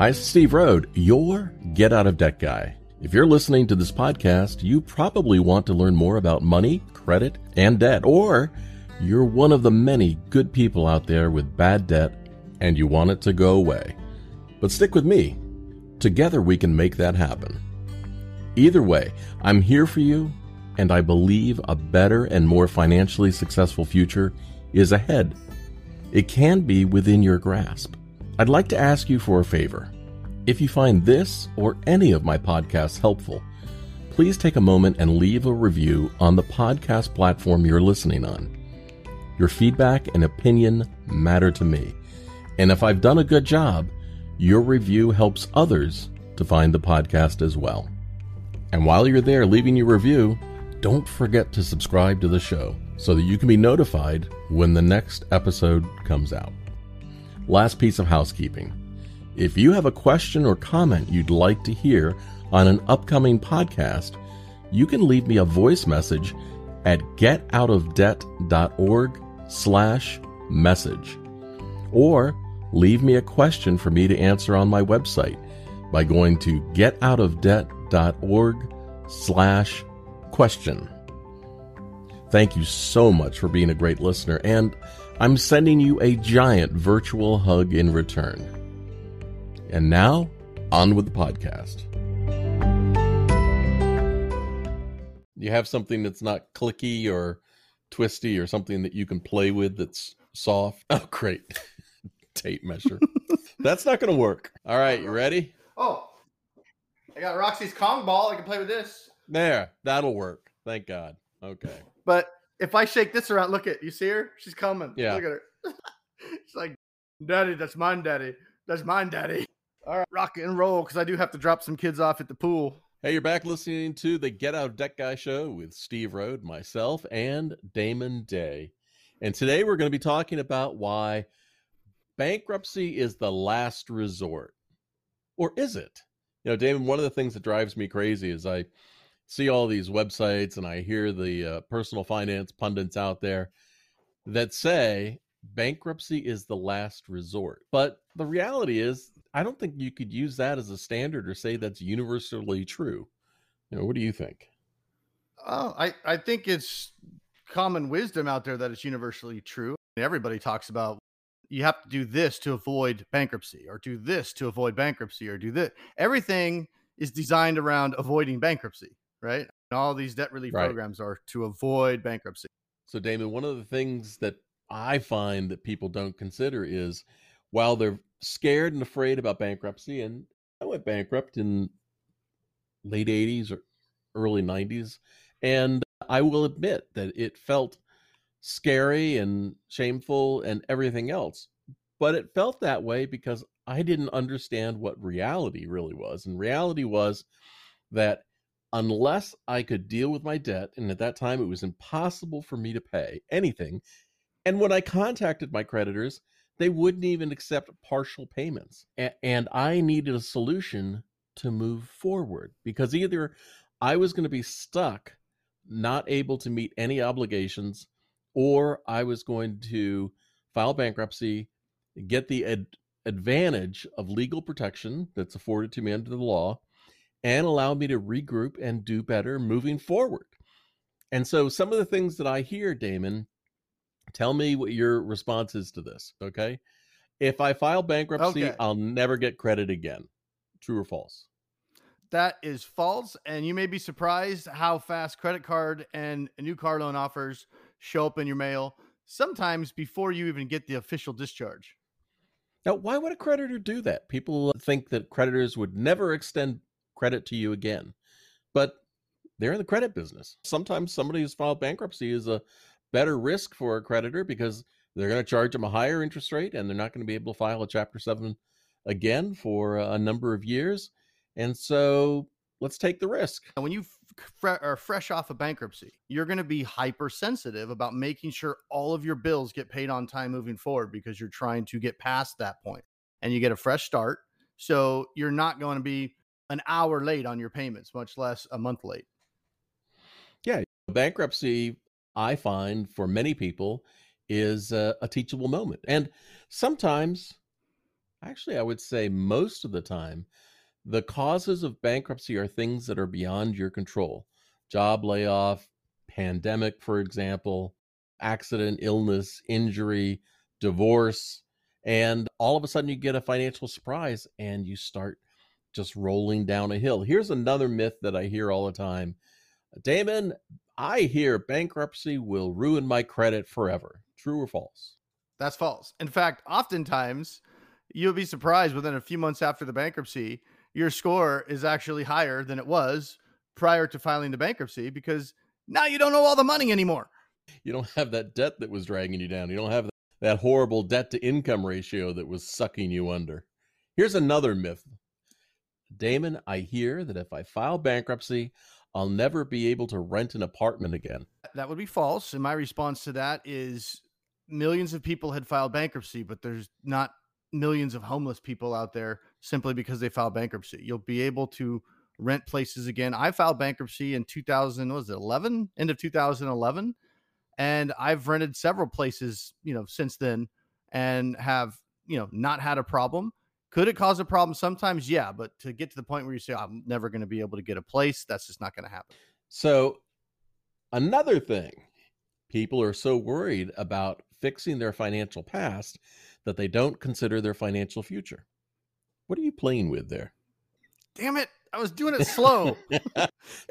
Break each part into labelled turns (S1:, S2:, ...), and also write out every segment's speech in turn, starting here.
S1: Hi, Steve Rhode, your Get Out of Debt guy. If you're listening to this podcast, you probably want to learn more about money, credit, and debt, or you're one of the many good people out there with bad debt and you want it to go away. But stick with me. Together we can make that happen. Either way, I'm here for you, and I believe a better and more financially successful future is ahead. It can be within your grasp. I'd like to ask you for a favor. If you find this or any of my podcasts helpful, please take a moment and leave a review on the podcast platform you're listening on. Your feedback and opinion matter to me. And if I've done a good job, your review helps others to find the podcast as well. And while you're there leaving your review, don't forget to subscribe to the show so that you can be notified when the next episode comes out. Last piece of housekeeping. If you have a question or comment you'd like to hear on an upcoming podcast, you can leave me a voice message at getoutofdebt.org slash message. Or leave me a question for me to answer on my website by going to getoutofdebt.org slash question. Thank you so much for being a great listener, and I'm sending you a giant virtual hug in return. And now, on with the podcast. You have something that's not clicky or twisty or something that you can play with that's soft. Oh, great. Tape measure. that's not going to work. All right, you ready?
S2: Oh, I got Roxy's Kong ball. I can play with this.
S1: There, that'll work. Thank God. Okay.
S2: But if I shake this around, look at you see her? She's coming.
S1: Yeah.
S2: Look at her. She's like, Daddy, that's mine, Daddy. That's mine, Daddy. All right, rock and roll because I do have to drop some kids off at the pool.
S1: Hey, you're back listening to the Get Out of Debt Guy show with Steve Rhode, myself, and Damon Day. And today we're going to be talking about why bankruptcy is the last resort. Or is it? You know, Damon, one of the things that drives me crazy is I see all these websites and I hear the uh, personal finance pundits out there that say bankruptcy is the last resort. But the reality is, I don't think you could use that as a standard or say that's universally true. You know, what do you think?
S2: Oh, I, I think it's common wisdom out there that it's universally true. Everybody talks about you have to do this to avoid bankruptcy, or do this to avoid bankruptcy, or do this. Everything is designed around avoiding bankruptcy, right? And all these debt relief
S1: Right.
S2: programs are to avoid bankruptcy.
S1: So, Damon, one of the things that I find that people don't consider is while they're scared and afraid about bankruptcy, and I went bankrupt in late 80s or early 90s, and I will admit that it felt scary and shameful and everything else. But it felt that way because I didn't understand what reality really was. And reality was that unless I could deal with my debt, and at that time it was impossible for me to pay anything. And when I contacted my creditors, they wouldn't even accept partial payments. A- and I needed a solution to move forward because either I was going to be stuck, not able to meet any obligations, or I was going to file bankruptcy, get the ad- advantage of legal protection that's afforded to me under the law, and allow me to regroup and do better moving forward. And so, some of the things that I hear, Damon, tell me what your response is to this. Okay. If I file bankruptcy,
S2: Okay.
S1: I'll never get credit again. True or false?
S2: That is false. And you may be surprised how fast credit card and new car loan offers show up in your mail, sometimes before you even get the official discharge.
S1: Now, why would a creditor do that? People think that creditors would never extend credit to you again, but they're in the credit business. Sometimes somebody who's filed bankruptcy is a better risk for a creditor because they're going to charge them a higher interest rate and they're not going to be able to file a Chapter 7 again for a number of years. And so let's take the risk.
S2: And when you are fresh off of bankruptcy, you're going to be hypersensitive about making sure all of your bills get paid on time moving forward because you're trying to get past that point and you get a fresh start. So you're not going to be an hour late on your payments, much less a month late. Yeah.
S1: Bankruptcy, I find for many people, is a, a teachable moment. And sometimes Actually, I would say most of the time, the causes of bankruptcy are things that are beyond your control job layoff, pandemic, for example, accident, illness, injury, divorce. And all of a sudden, you get a financial surprise and you start just rolling down a hill. Here's another myth that I hear all the time Damon, I hear bankruptcy will ruin my credit forever. True or false?
S2: That's false. In fact, oftentimes you'll be surprised within a few months after the bankruptcy, your score is actually higher than it was prior to filing the bankruptcy because now you don't owe all the money anymore.
S1: You don't have that debt that was dragging you down. You don't have that horrible debt to income ratio that was sucking you under. Here's another myth Damon, I hear that if I file bankruptcy, I'll never be able to rent an apartment again.
S2: That would be false. And my response to that is millions of people had filed bankruptcy, but there's not millions of homeless people out there simply because they filed bankruptcy. You'll be able to rent places again. I filed bankruptcy in 2000, was it 11? End of 2011. And I've rented several places, you know, since then and have, you know, not had a problem. Could it cause a problem sometimes? Yeah, but to get to the point where you say I'm never going to be able to get a place, that's just not going to happen.
S1: So, another thing, people are so worried about fixing their financial past that they don't consider their financial future. What are you playing with there?
S2: Damn it. I was doing it slow. it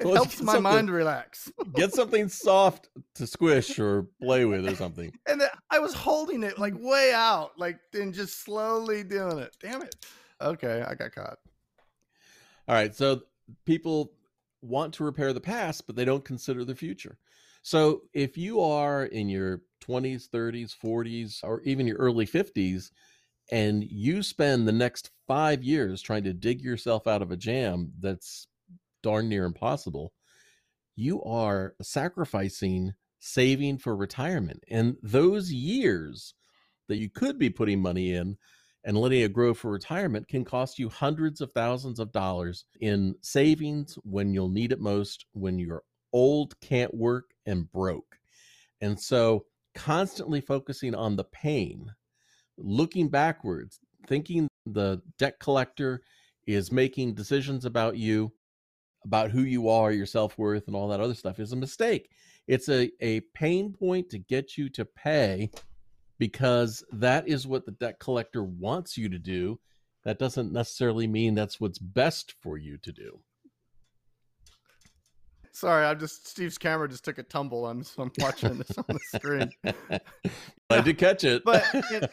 S2: well, helps my mind relax.
S1: get something soft to squish or play with or something.
S2: And I was holding it like way out, like and just slowly doing it. Damn it. Okay, I got caught.
S1: All right, so people want to repair the past, but they don't consider the future. So if you are in your 20s, 30s, 40s, or even your early 50s, and you spend the next five years trying to dig yourself out of a jam that's darn near impossible, you are sacrificing saving for retirement. And those years that you could be putting money in and letting it grow for retirement can cost you hundreds of thousands of dollars in savings when you'll need it most, when you're old, can't work, and broke. And so, constantly focusing on the pain looking backwards, thinking the debt collector is making decisions about you, about who you are, your self worth, and all that other stuff is a mistake. It's a, a pain point to get you to pay because that is what the debt collector wants you to do. That doesn't necessarily mean that's what's best for you to do.
S2: Sorry, I'm just Steve's camera just took a tumble. I'm so I'm watching this on the screen.
S1: I did catch it,
S2: but it,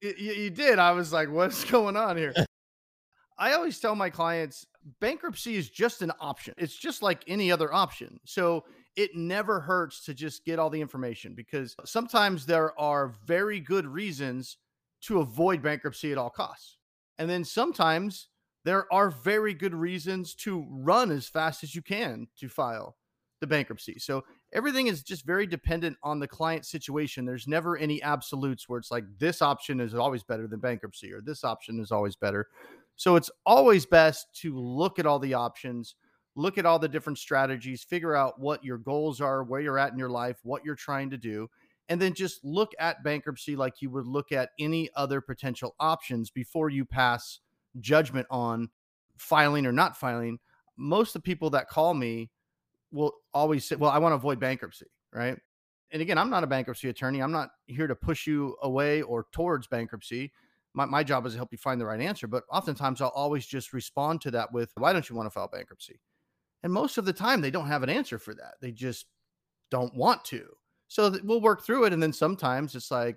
S2: you, you did. I was like, what's going on here? I always tell my clients bankruptcy is just an option. It's just like any other option. So it never hurts to just get all the information because sometimes there are very good reasons to avoid bankruptcy at all costs. And then sometimes there are very good reasons to run as fast as you can to file the bankruptcy. So everything is just very dependent on the client situation. There's never any absolutes where it's like this option is always better than bankruptcy or this option is always better. So it's always best to look at all the options, look at all the different strategies, figure out what your goals are, where you're at in your life, what you're trying to do, and then just look at bankruptcy like you would look at any other potential options before you pass judgment on filing or not filing. Most of the people that call me will always say, well, I want to avoid bankruptcy, right? And again, I'm not a bankruptcy attorney. I'm not here to push you away or towards bankruptcy. My, my job is to help you find the right answer. But oftentimes I'll always just respond to that with, why don't you want to file bankruptcy? And most of the time they don't have an answer for that. They just don't want to. So we'll work through it. And then sometimes it's like,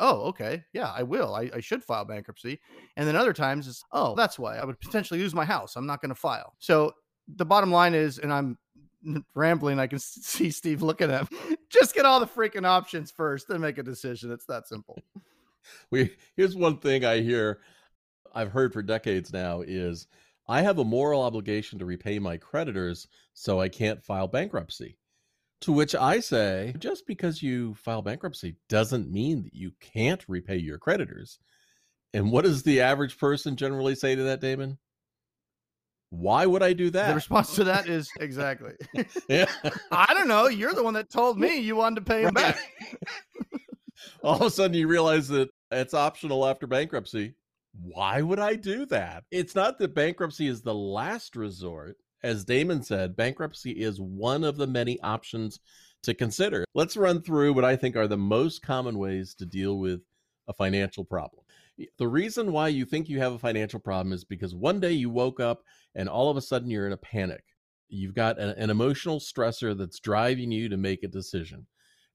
S2: oh, okay, yeah, I will. I, I, should file bankruptcy. And then other times it's, oh, that's why I would potentially lose my house. I'm not going to file. So the bottom line is, and I'm rambling. I can see Steve looking at him. Just get all the freaking options first, then make a decision. It's that simple.
S1: We here's one thing I hear I've heard for decades now is I have a moral obligation to repay my creditors, so I can't file bankruptcy. To which I say, just because you file bankruptcy doesn't mean that you can't repay your creditors. And what does the average person generally say to that, Damon? Why would I do that?
S2: The response to that is exactly. yeah. I don't know. You're the one that told me you wanted to pay him back.
S1: All of a sudden, you realize that it's optional after bankruptcy. Why would I do that? It's not that bankruptcy is the last resort. As Damon said, bankruptcy is one of the many options to consider. Let's run through what I think are the most common ways to deal with a financial problem. The reason why you think you have a financial problem is because one day you woke up and all of a sudden you're in a panic. You've got an, an emotional stressor that's driving you to make a decision.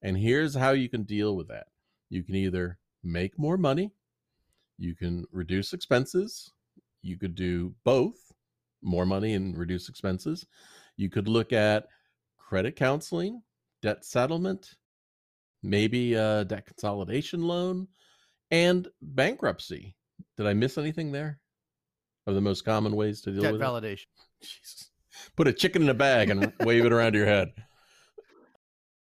S1: And here's how you can deal with that you can either make more money, you can reduce expenses, you could do both more money and reduce expenses. You could look at credit counseling, debt settlement, maybe a debt consolidation loan, and bankruptcy. Did I miss anything there? Are the most common ways to deal with
S2: Debt
S1: with
S2: validation.
S1: Put a chicken in a bag and wave it around your head.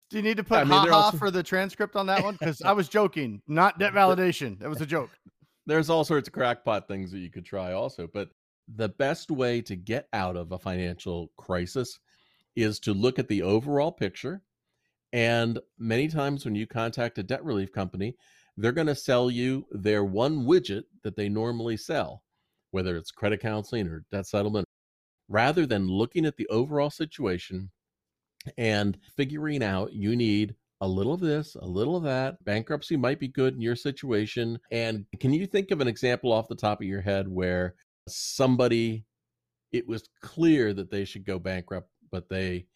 S2: Do you need to put
S1: I mean,
S2: ha ha
S1: also-
S2: for the transcript on that one? Because I was joking, not debt validation. That was a joke.
S1: There's all sorts of crackpot things that you could try also, but the best way to get out of a financial crisis is to look at the overall picture. And many times when you contact a debt relief company, they're going to sell you their one widget that they normally sell, whether it's credit counseling or debt settlement, rather than looking at the overall situation and figuring out you need a little of this, a little of that. Bankruptcy might be good in your situation. And can you think of an example off the top of your head where somebody, it was clear that they should go bankrupt, but they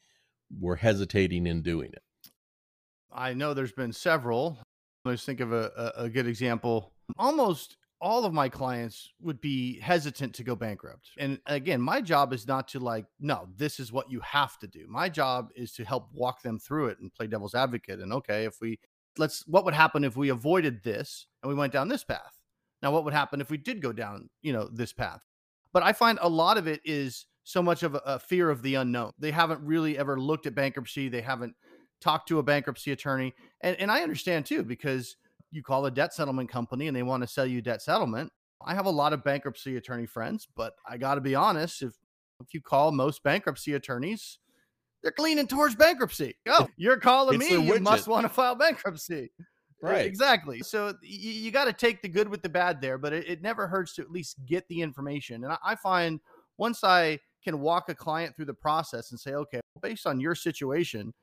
S1: were hesitating in doing it?
S2: I know there's been several. Let's think of a, a, good example. Almost all of my clients would be hesitant to go bankrupt. And again, my job is not to like, no, this is what you have to do. My job is to help walk them through it and play devil's advocate. And okay, if we let's what would happen if we avoided this and we went down this path? Now, what would happen if we did go down, you know, this path? But I find a lot of it is so much of a, a fear of the unknown. They haven't really ever looked at bankruptcy. They haven't talked to a bankruptcy attorney. And, and I understand too, because you call a debt settlement company and they want to sell you debt settlement. I have a lot of bankruptcy attorney friends, but I got to be honest, if if you call most bankruptcy attorneys, they're leaning towards bankruptcy. Oh, you're calling me, you must want to file bankruptcy.
S1: Right.
S2: Exactly. So you, you got to take the good with the bad there, but it, it never hurts to at least get the information. And I, I find once I can walk a client through the process and say, okay, based on your situation,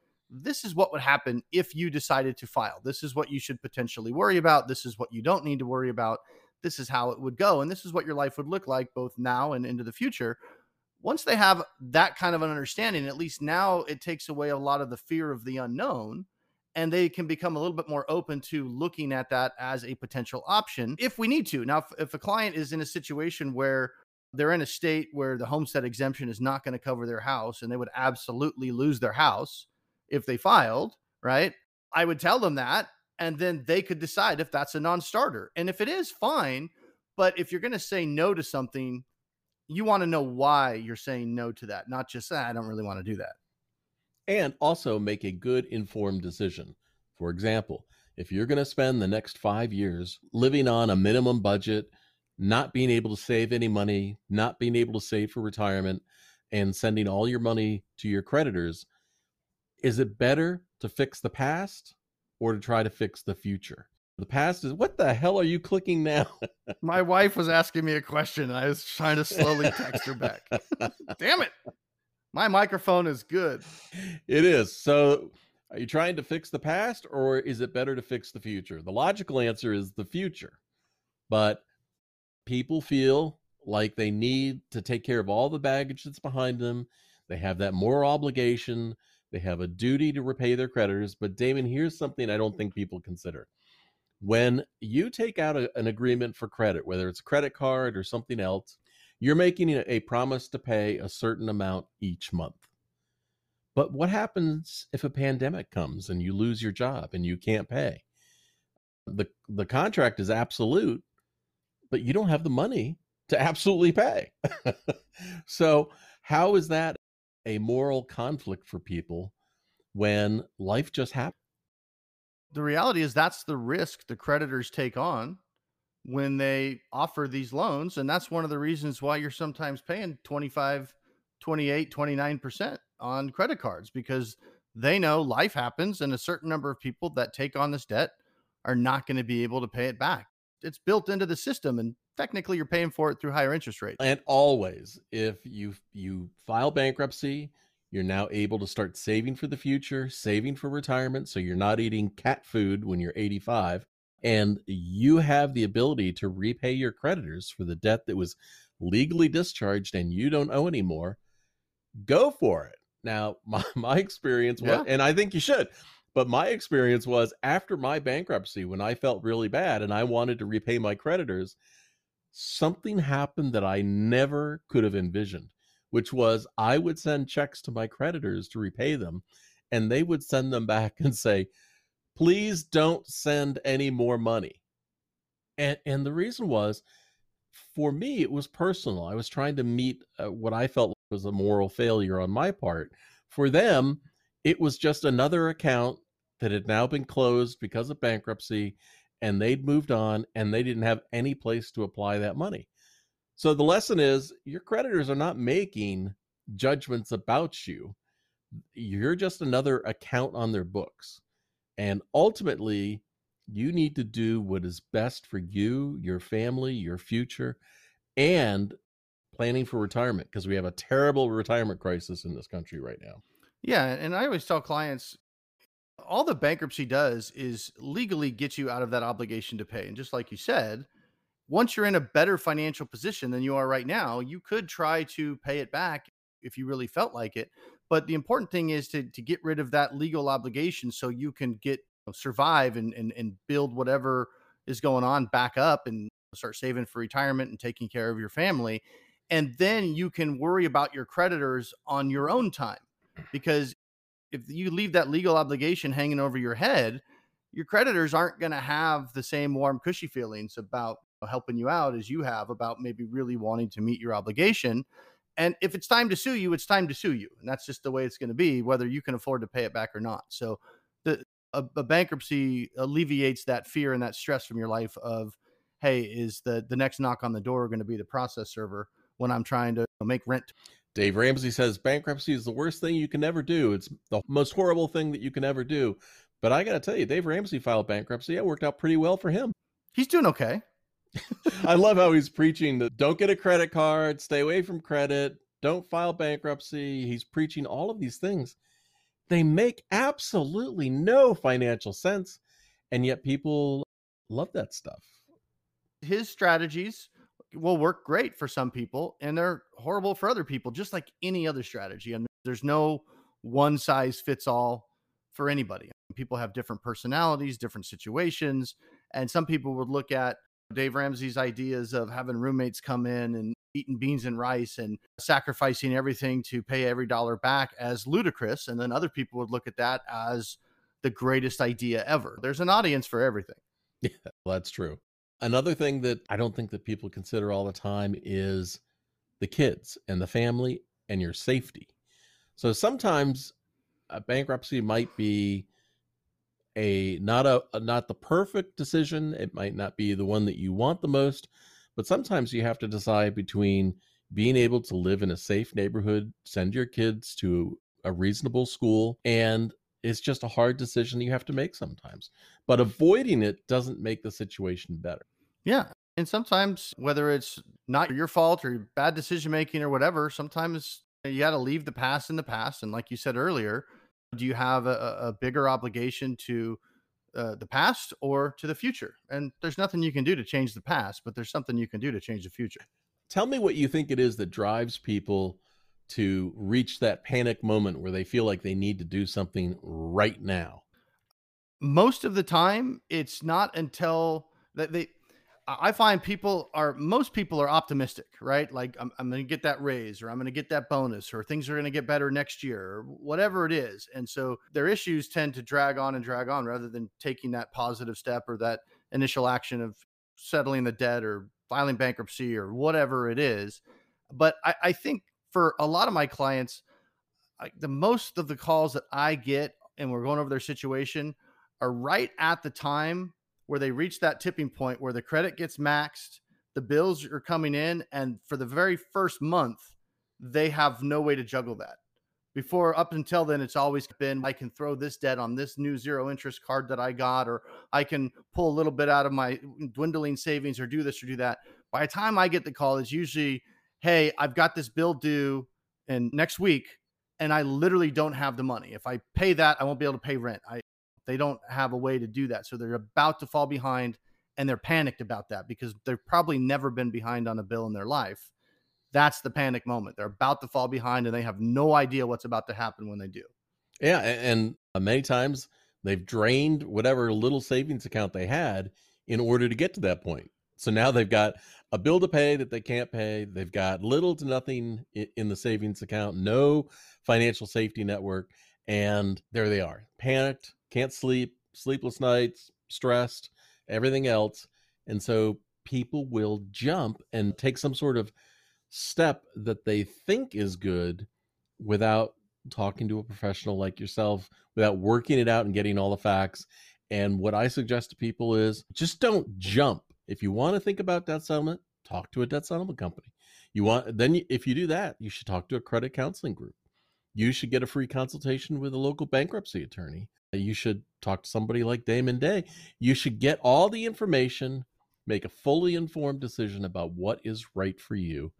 S2: this is what would happen if you decided to file. This is what you should potentially worry about. This is what you don't need to worry about. This is how it would go. And this is what your life would look like both now and into the future. Once they have that kind of an understanding, at least now it takes away a lot of the fear of the unknown and they can become a little bit more open to looking at that as a potential option if we need to. Now, if, if a client is in a situation where they're in a state where the homestead exemption is not going to cover their house and they would absolutely lose their house if they filed, right? I would tell them that and then they could decide if that's a non-starter. And if it is, fine, but if you're going to say no to something, you want to know why you're saying no to that, not just ah, I don't really want to do that.
S1: and also make a good informed decision. For example, if you're going to spend the next five years living on a minimum budget, not being able to save any money, not being able to save for retirement, and sending all your money to your creditors, is it better to fix the past or to try to fix the future? The past is what the hell are you clicking now?
S2: My wife was asking me a question and I was trying to slowly text her back. Damn it. My microphone is good.
S1: It is. So, are you trying to fix the past or is it better to fix the future? The logical answer is the future. But people feel like they need to take care of all the baggage that's behind them. They have that moral obligation. They have a duty to repay their creditors. But, Damon, here's something I don't think people consider. When you take out a- an agreement for credit, whether it's a credit card or something else, you're making a, a promise to pay a certain amount each month. But what happens if a pandemic comes and you lose your job and you can't pay? The the contract is absolute, but you don't have the money to absolutely pay. so, how is that a moral conflict for people when life just happens?
S2: The reality is that's the risk the creditors take on when they offer these loans. And that's one of the reasons why you're sometimes paying 25, 28, 29% on credit cards because they know life happens and a certain number of people that take on this debt are not going to be able to pay it back. It's built into the system and technically you're paying for it through higher interest rates.
S1: And always, if you you file bankruptcy, you're now able to start saving for the future, saving for retirement, so you're not eating cat food when you're 85, and you have the ability to repay your creditors for the debt that was legally discharged and you don't owe anymore. Go for it. Now, my, my experience was,
S2: Yeah.
S1: and I think you should, but my experience was after my bankruptcy, when I felt really bad and I wanted to repay my creditors, something happened that I never could have envisioned, which was I would send checks to my creditors to repay them, and they would send them back and say, please don't send any more money. And, and the reason was, for me, it was personal. I was trying to meet uh, what I felt was a moral failure on my part. For them, it was just another account that had now been closed because of bankruptcy and they'd moved on and they didn't have any place to apply that money. So the lesson is your creditors are not making judgments about you. You're just another account on their books. And ultimately, you need to do what is best for you, your family, your future, and planning for retirement because we have a terrible retirement crisis in this country right now.
S2: Yeah, and I always tell clients all the bankruptcy does is legally get you out of that obligation to pay. And just like you said, once you're in a better financial position than you are right now, you could try to pay it back if you really felt like it. But the important thing is to to get rid of that legal obligation so you can get survive and and, and build whatever is going on back up and start saving for retirement and taking care of your family. And then you can worry about your creditors on your own time because if you leave that legal obligation hanging over your head, your creditors aren't going to have the same warm, cushy feelings about helping you out as you have about maybe really wanting to meet your obligation. And if it's time to sue you, it's time to sue you. And that's just the way it's going to be, whether you can afford to pay it back or not. So the a, a bankruptcy alleviates that fear and that stress from your life of, hey, is the the next knock on the door going to be the process server when I'm trying to make rent
S1: Dave Ramsey says bankruptcy is the worst thing you can ever do. It's the most horrible thing that you can ever do. But I got to tell you, Dave Ramsey filed bankruptcy. It worked out pretty well for him.
S2: He's doing okay.
S1: I love how he's preaching that don't get a credit card, stay away from credit, don't file bankruptcy. He's preaching all of these things. They make absolutely no financial sense. And yet people love that stuff.
S2: his strategies will work great for some people and they're horrible for other people just like any other strategy and there's no one size fits all for anybody. People have different personalities different situations and some people would look at dave ramsey's ideas of having roommates come in and eating beans and rice and sacrificing everything to pay every dollar back as ludicrous and then other people would look at that as the greatest idea ever. There's an audience for everything.
S1: Yeah, that's true. Another thing that I don't think that people consider all the time is the kids and the family and your safety. So sometimes a bankruptcy might be a not a, a not the perfect decision. It might not be the one that you want the most, but sometimes you have to decide between being able to live in a safe neighborhood, send your kids to a reasonable school, and it's just a hard decision you have to make sometimes. But avoiding it doesn't make the situation better.
S2: Yeah. And sometimes, whether it's not your fault or bad decision making or whatever, sometimes you got to leave the past in the past. And like you said earlier, do you have a, a bigger obligation to uh, the past or to the future? And there's nothing you can do to change the past, but there's something you can do to change the future.
S1: Tell me what you think it is that drives people to reach that panic moment where they feel like they need to do something right now.
S2: Most of the time, it's not until that they, I find people are most people are optimistic, right? Like I'm, I'm going to get that raise or I'm going to get that bonus or things are going to get better next year or whatever it is. And so their issues tend to drag on and drag on rather than taking that positive step or that initial action of settling the debt or filing bankruptcy or whatever it is. But I, I think for a lot of my clients, I, the most of the calls that I get and we're going over their situation are right at the time where they reach that tipping point where the credit gets maxed, the bills are coming in, and for the very first month, they have no way to juggle that. Before, up until then, it's always been I can throw this debt on this new zero interest card that I got, or I can pull a little bit out of my dwindling savings, or do this or do that. By the time I get the call, it's usually, hey, I've got this bill due and next week, and I literally don't have the money. If I pay that, I won't be able to pay rent. I they don't have a way to do that. So they're about to fall behind and they're panicked about that because they've probably never been behind on a bill in their life. That's the panic moment. They're about to fall behind and they have no idea what's about to happen when they do.
S1: Yeah, and uh, many times they've drained whatever little savings account they had in order to get to that point. So now they've got a bill to pay that they can't pay. They've got little to nothing in the savings account, no financial safety network, and there they are, panicked, can't sleep, sleepless nights, stressed, everything else. And so people will jump and take some sort of step that they think is good without talking to a professional like yourself, without working it out and getting all the facts. And what I suggest to people is just don't jump. If you want to think about debt settlement, talk to a debt settlement company. You want then if you do that, you should talk to a credit counseling group. You should get a free consultation with a local bankruptcy attorney. You should talk to somebody like Damon Day. You should get all the information, make a fully informed decision about what is right for you,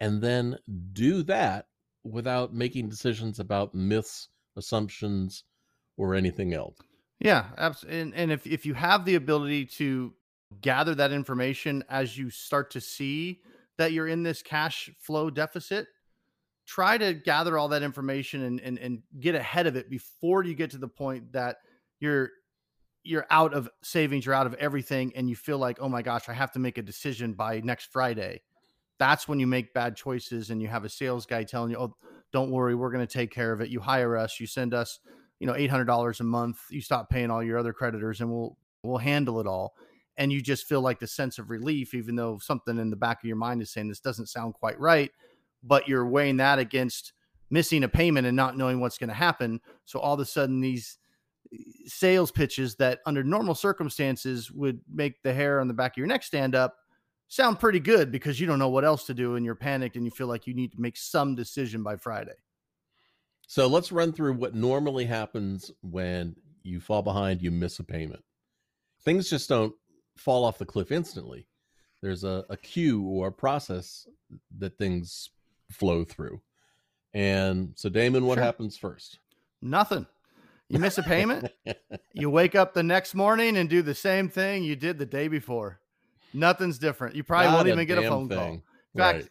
S1: and then do that without making decisions about myths, assumptions, or anything else.
S2: Yeah, absolutely. And, and if, if you have the ability to gather that information as you start to see that you're in this cash flow deficit, try to gather all that information and, and, and get ahead of it before you get to the point that you're you're out of savings, you're out of everything, and you feel like, oh my gosh, I have to make a decision by next Friday. That's when you make bad choices and you have a sales guy telling you, oh, don't worry, we're going to take care of it. You hire us, you send us, you know, $800 a month, you stop paying all your other creditors and we'll, we'll handle it all. And you just feel like the sense of relief, even though something in the back of your mind is saying this doesn't sound quite right but you're weighing that against missing a payment and not knowing what's going to happen. So all of a sudden, these eh, sales pitches that under normal circumstances would make the hair on the back of your neck stand up sound pretty good because you don't know what else to do and you're panicked and you feel like you need to make some decision by Friday.
S1: So let's run through what normally happens when you fall behind, you miss a payment. Things just don't fall off the cliff instantly. There's a, a queue or a process that things flow through. And so, Damon, what sure. happens first?
S2: Nothing. You miss a payment, you wake up the next morning and do the same thing you did the day before. Nothing's different. You probably not won't even get a phone thing. call. In fact, right.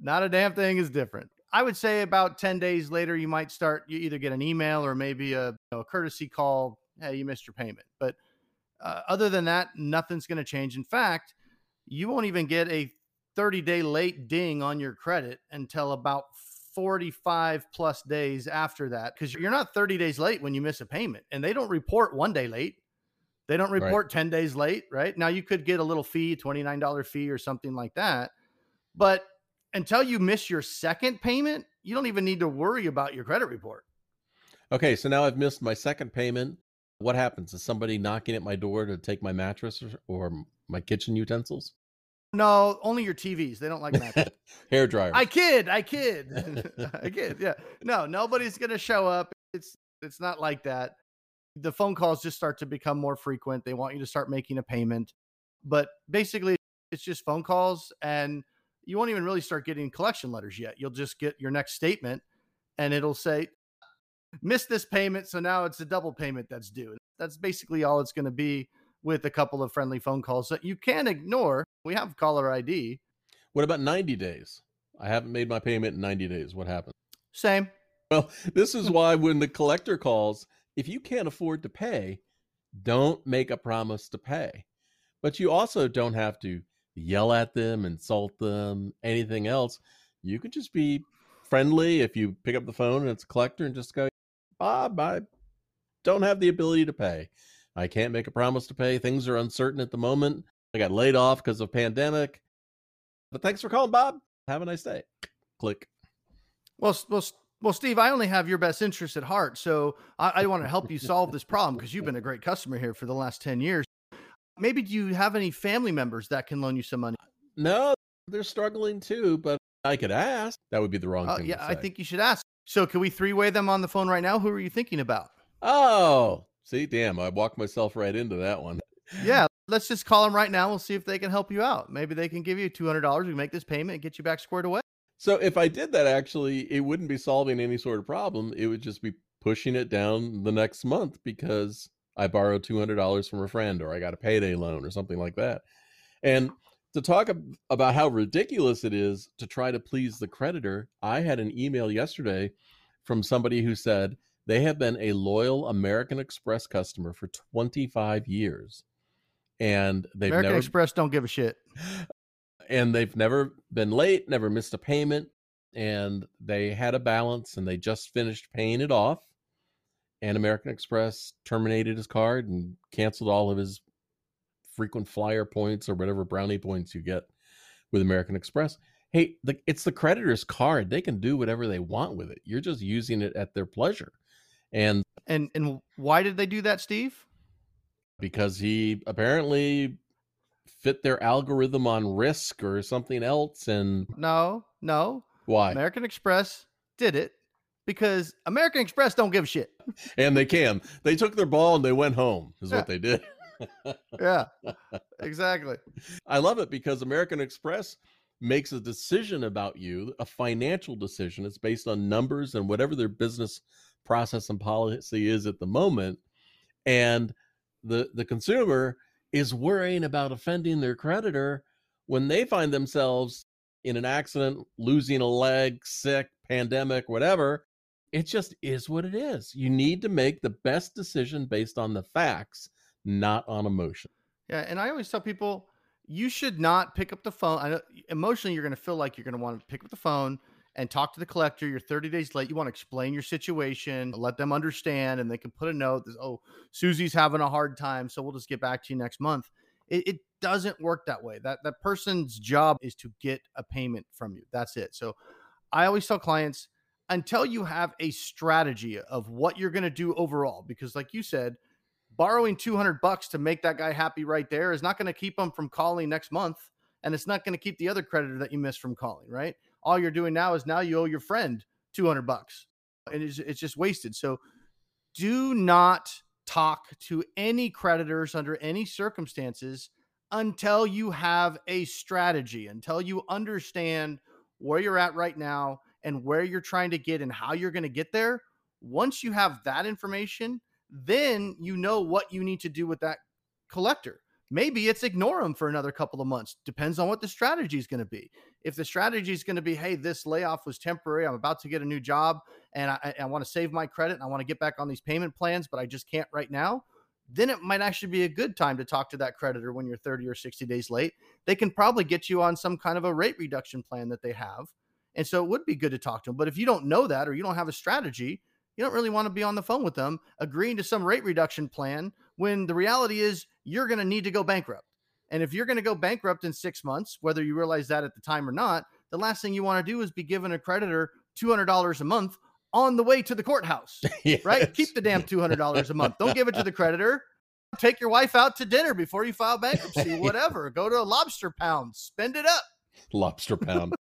S2: not a damn thing is different. I would say about 10 days later, you might start, you either get an email or maybe a, you know, a courtesy call. Hey, you missed your payment. But uh, other than that, nothing's going to change. In fact, you won't even get a 30 day late ding on your credit until about 45 plus days after that because you're not 30 days late when you miss a payment and they don't report one day late they don't report right. 10 days late right now you could get a little fee $29 fee or something like that but until you miss your second payment you don't even need to worry about your credit report
S1: okay so now i've missed my second payment what happens is somebody knocking at my door to take my mattress or, or my kitchen utensils
S2: no, only your TVs. They don't like that.
S1: Hair dryer.
S2: I kid. I kid. I kid. Yeah. No, nobody's gonna show up. It's it's not like that. The phone calls just start to become more frequent. They want you to start making a payment, but basically, it's just phone calls, and you won't even really start getting collection letters yet. You'll just get your next statement, and it'll say, "Missed this payment, so now it's a double payment that's due." That's basically all it's going to be with a couple of friendly phone calls that you can ignore. We have caller ID.
S1: What about 90 days? I haven't made my payment in 90 days. What happens?
S2: Same.
S1: Well, this is why when the collector calls, if you can't afford to pay, don't make a promise to pay. But you also don't have to yell at them, insult them, anything else. You can just be friendly if you pick up the phone and it's a collector and just go, Bob, I don't have the ability to pay. I can't make a promise to pay. Things are uncertain at the moment. I got laid off because of pandemic. But thanks for calling, Bob. Have a nice day. Click.
S2: Well, well, well, Steve, I only have your best interest at heart. So I, I want to help you solve this problem because you've been a great customer here for the last 10 years. Maybe do you have any family members that can loan you some money?
S1: No, they're struggling too, but I could ask. That would be the wrong uh, thing.
S2: Yeah, I think you should ask. So can we three way them on the phone right now? Who are you thinking about?
S1: Oh, See, damn, I walked myself right into that one.
S2: yeah, let's just call them right now. We'll see if they can help you out. Maybe they can give you two hundred dollars. We make this payment and get you back squared away.
S1: So if I did that, actually, it wouldn't be solving any sort of problem. It would just be pushing it down the next month because I borrowed two hundred dollars from a friend, or I got a payday loan, or something like that. And to talk about how ridiculous it is to try to please the creditor, I had an email yesterday from somebody who said they have been a loyal American Express customer for 25 years. And they've
S2: American
S1: never
S2: Express don't give a shit.
S1: And they've never been late, never missed a payment, and they had a balance and they just finished paying it off. And American Express terminated his card and canceled all of his frequent flyer points or whatever brownie points you get with American Express. Hey, the, it's the creditor's card. They can do whatever they want with it. You're just using it at their pleasure. And
S2: and and why did they do that, Steve?
S1: Because he apparently fit their algorithm on risk or something else and
S2: No, no.
S1: Why?
S2: American Express did it because American Express don't give a shit.
S1: And they can. They took their ball and they went home, is yeah. what they did.
S2: Yeah, exactly.
S1: I love it because American Express makes a decision about you, a financial decision. It's based on numbers and whatever their business process and policy is at the moment. And the the consumer is worrying about offending their creditor when they find themselves in an accident, losing a leg, sick, pandemic, whatever. It just is what it is. You need to make the best decision based on the facts not on emotion.
S2: Yeah, and I always tell people you should not pick up the phone. I know emotionally you're going to feel like you're going to want to pick up the phone and talk to the collector. You're 30 days late. You want to explain your situation, let them understand, and they can put a note that, oh, Susie's having a hard time, so we'll just get back to you next month. It, it doesn't work that way. That that person's job is to get a payment from you. That's it. So I always tell clients until you have a strategy of what you're going to do overall, because like you said, borrowing 200 bucks to make that guy happy right there is not going to keep him from calling next month and it's not going to keep the other creditor that you missed from calling right? All you're doing now is now you owe your friend 200 bucks and it's, it's just wasted. So do not talk to any creditors under any circumstances until you have a strategy until you understand where you're at right now and where you're trying to get and how you're going to get there. Once you have that information then you know what you need to do with that collector. Maybe it's ignore them for another couple of months. Depends on what the strategy is going to be. If the strategy is going to be, hey, this layoff was temporary, I'm about to get a new job and I, I want to save my credit and I want to get back on these payment plans, but I just can't right now, then it might actually be a good time to talk to that creditor when you're 30 or 60 days late. They can probably get you on some kind of a rate reduction plan that they have. And so it would be good to talk to them. But if you don't know that or you don't have a strategy, you don't really want to be on the phone with them agreeing to some rate reduction plan when the reality is you're going to need to go bankrupt. And if you're going to go bankrupt in six months, whether you realize that at the time or not, the last thing you want to do is be giving a creditor $200 a month on the way to the courthouse, yes. right? Keep the damn $200 a month. Don't give it to the creditor. Take your wife out to dinner before you file bankruptcy, whatever. Go to a lobster pound, spend it up.
S1: Lobster pound.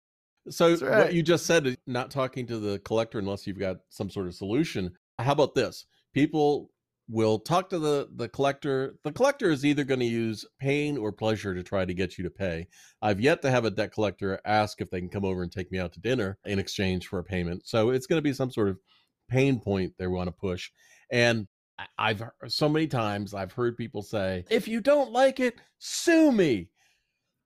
S1: So right. what you just said, is not talking to the collector unless you've got some sort of solution. How about this? People will talk to the the collector. The collector is either going to use pain or pleasure to try to get you to pay. I've yet to have a debt collector ask if they can come over and take me out to dinner in exchange for a payment. So it's going to be some sort of pain point they want to push. And I've so many times I've heard people say, "If you don't like it, sue me."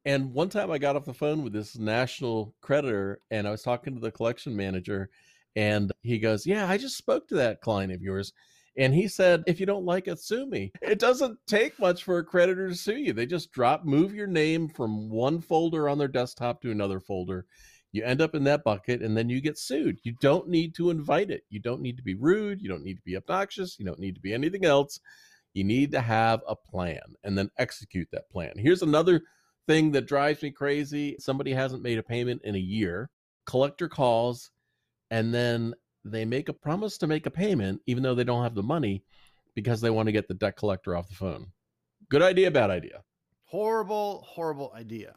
S1: And one time I got off the phone with this national creditor and I was talking to the collection manager and he goes, Yeah, I just spoke to that client of yours. And he said, If you don't like it, sue me. It doesn't take much for a creditor to sue you. They just drop, move your name from one folder on their desktop to another folder. You end up in that bucket and then you get sued. You don't need to invite it. You don't need to be rude. You don't need to be obnoxious. You don't need to be anything else. You need to have a plan and then execute that plan. Here's another thing that drives me crazy somebody hasn't made a payment in a year collector calls and then they make a promise to make a payment even though they don't have the money because they want to get the debt collector off the phone. Good idea bad idea?
S2: Horrible horrible idea.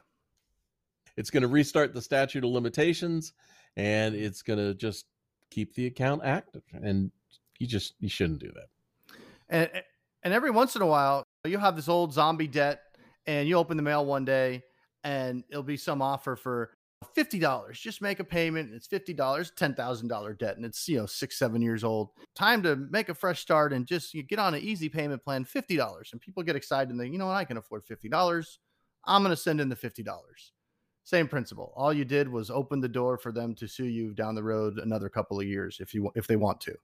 S1: It's going to restart the statute of limitations and it's going to just keep the account active and you just you shouldn't do that.
S2: And and every once in a while you have this old zombie debt and you open the mail one day and it'll be some offer for $50 just make a payment and it's $50 $10000 debt and it's you know six seven years old. Time to make a fresh start and just you get on an easy payment plan $50 and people get excited and they you know what? I can afford $50 i'm going to send in the $50 same principle. All you did was open the door for them to sue you down the road another couple of years if you if they want to.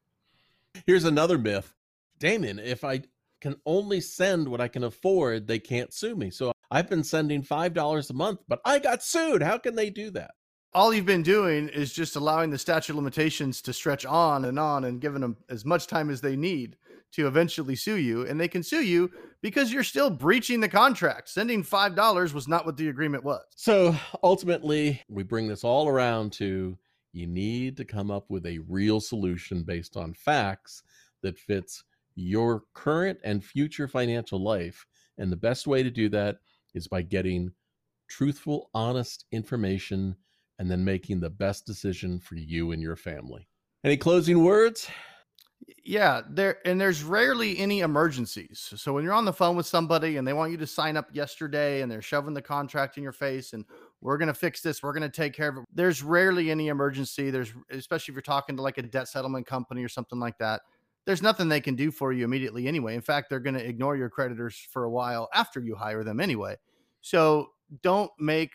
S1: Here's another myth. Damon if i can only send what i can afford they can't sue me so I've been sending $5 a month, but I got sued. How can they do that?
S2: All you've been doing is just allowing the statute of limitations to stretch on and on and giving them as much time as they need to eventually sue you. And they can sue you because you're still breaching the contract. Sending $5 was not what the agreement was.
S1: So ultimately, we bring this all around to you need to come up with a real solution based on facts that fits your current and future financial life. And the best way to do that is by getting truthful, honest information and then making the best decision for you and your family. Any closing words?
S2: Yeah, there and there's rarely any emergencies. So when you're on the phone with somebody and they want you to sign up yesterday and they're shoving the contract in your face and we're going to fix this, we're going to take care of it. There's rarely any emergency. There's especially if you're talking to like a debt settlement company or something like that. There's nothing they can do for you immediately anyway. In fact, they're going to ignore your creditors for a while after you hire them anyway. So don't make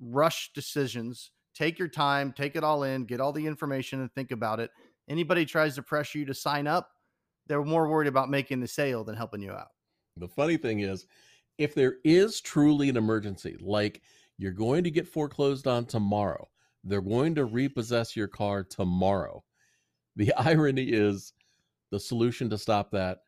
S2: rush decisions. Take your time, take it all in, get all the information and think about it. Anybody tries to pressure you to sign up, they're more worried about making the sale than helping you out.
S1: The funny thing is, if there is truly an emergency, like you're going to get foreclosed on tomorrow, they're going to repossess your car tomorrow. The irony is the solution to stop that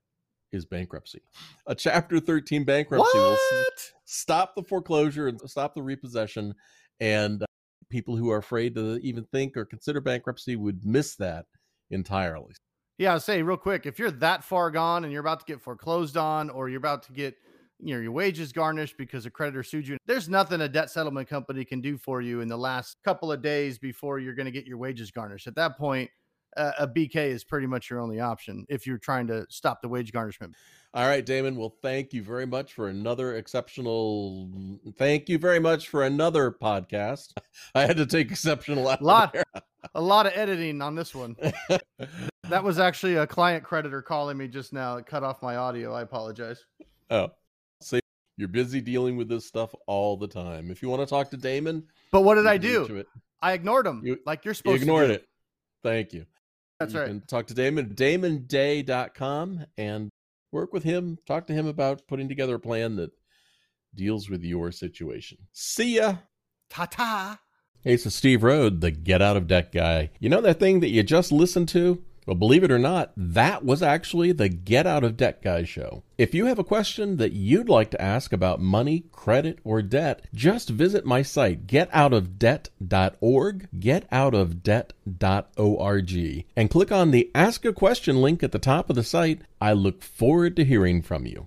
S1: is bankruptcy. A Chapter 13 bankruptcy
S2: what?
S1: will stop the foreclosure and stop the repossession. And uh, people who are afraid to even think or consider bankruptcy would miss that entirely.
S2: Yeah, I'll say real quick if you're that far gone and you're about to get foreclosed on, or you're about to get you know your wages garnished because a creditor sued you there's nothing a debt settlement company can do for you in the last couple of days before you're going to get your wages garnished at that point uh, a BK is pretty much your only option if you're trying to stop the wage garnishment.
S1: All right, Damon. Well, thank you very much for another exceptional. Thank you very much for another podcast. I had to take exceptional
S2: out. A lot, a lot of editing on this one. that was actually a client creditor calling me just now. It cut off my audio. I apologize.
S1: Oh, see, you're busy dealing with this stuff all the time. If you want to talk to Damon,
S2: but what did I do? I ignored him. You, like you're supposed
S1: you ignored
S2: to.
S1: it. Thank you.
S2: That's
S1: you
S2: right.
S1: Can talk to Damon, damonday.com, and work with him. Talk to him about putting together a plan that deals with your situation. See ya.
S2: Ta ta.
S1: Hey, so Steve Rhode, the get out of debt guy. You know that thing that you just listened to? Well, believe it or not, that was actually the Get Out of Debt Guy show. If you have a question that you'd like to ask about money, credit, or debt, just visit my site, getoutofdebt.org, getoutofdebt.org, and click on the Ask a Question link at the top of the site. I look forward to hearing from you.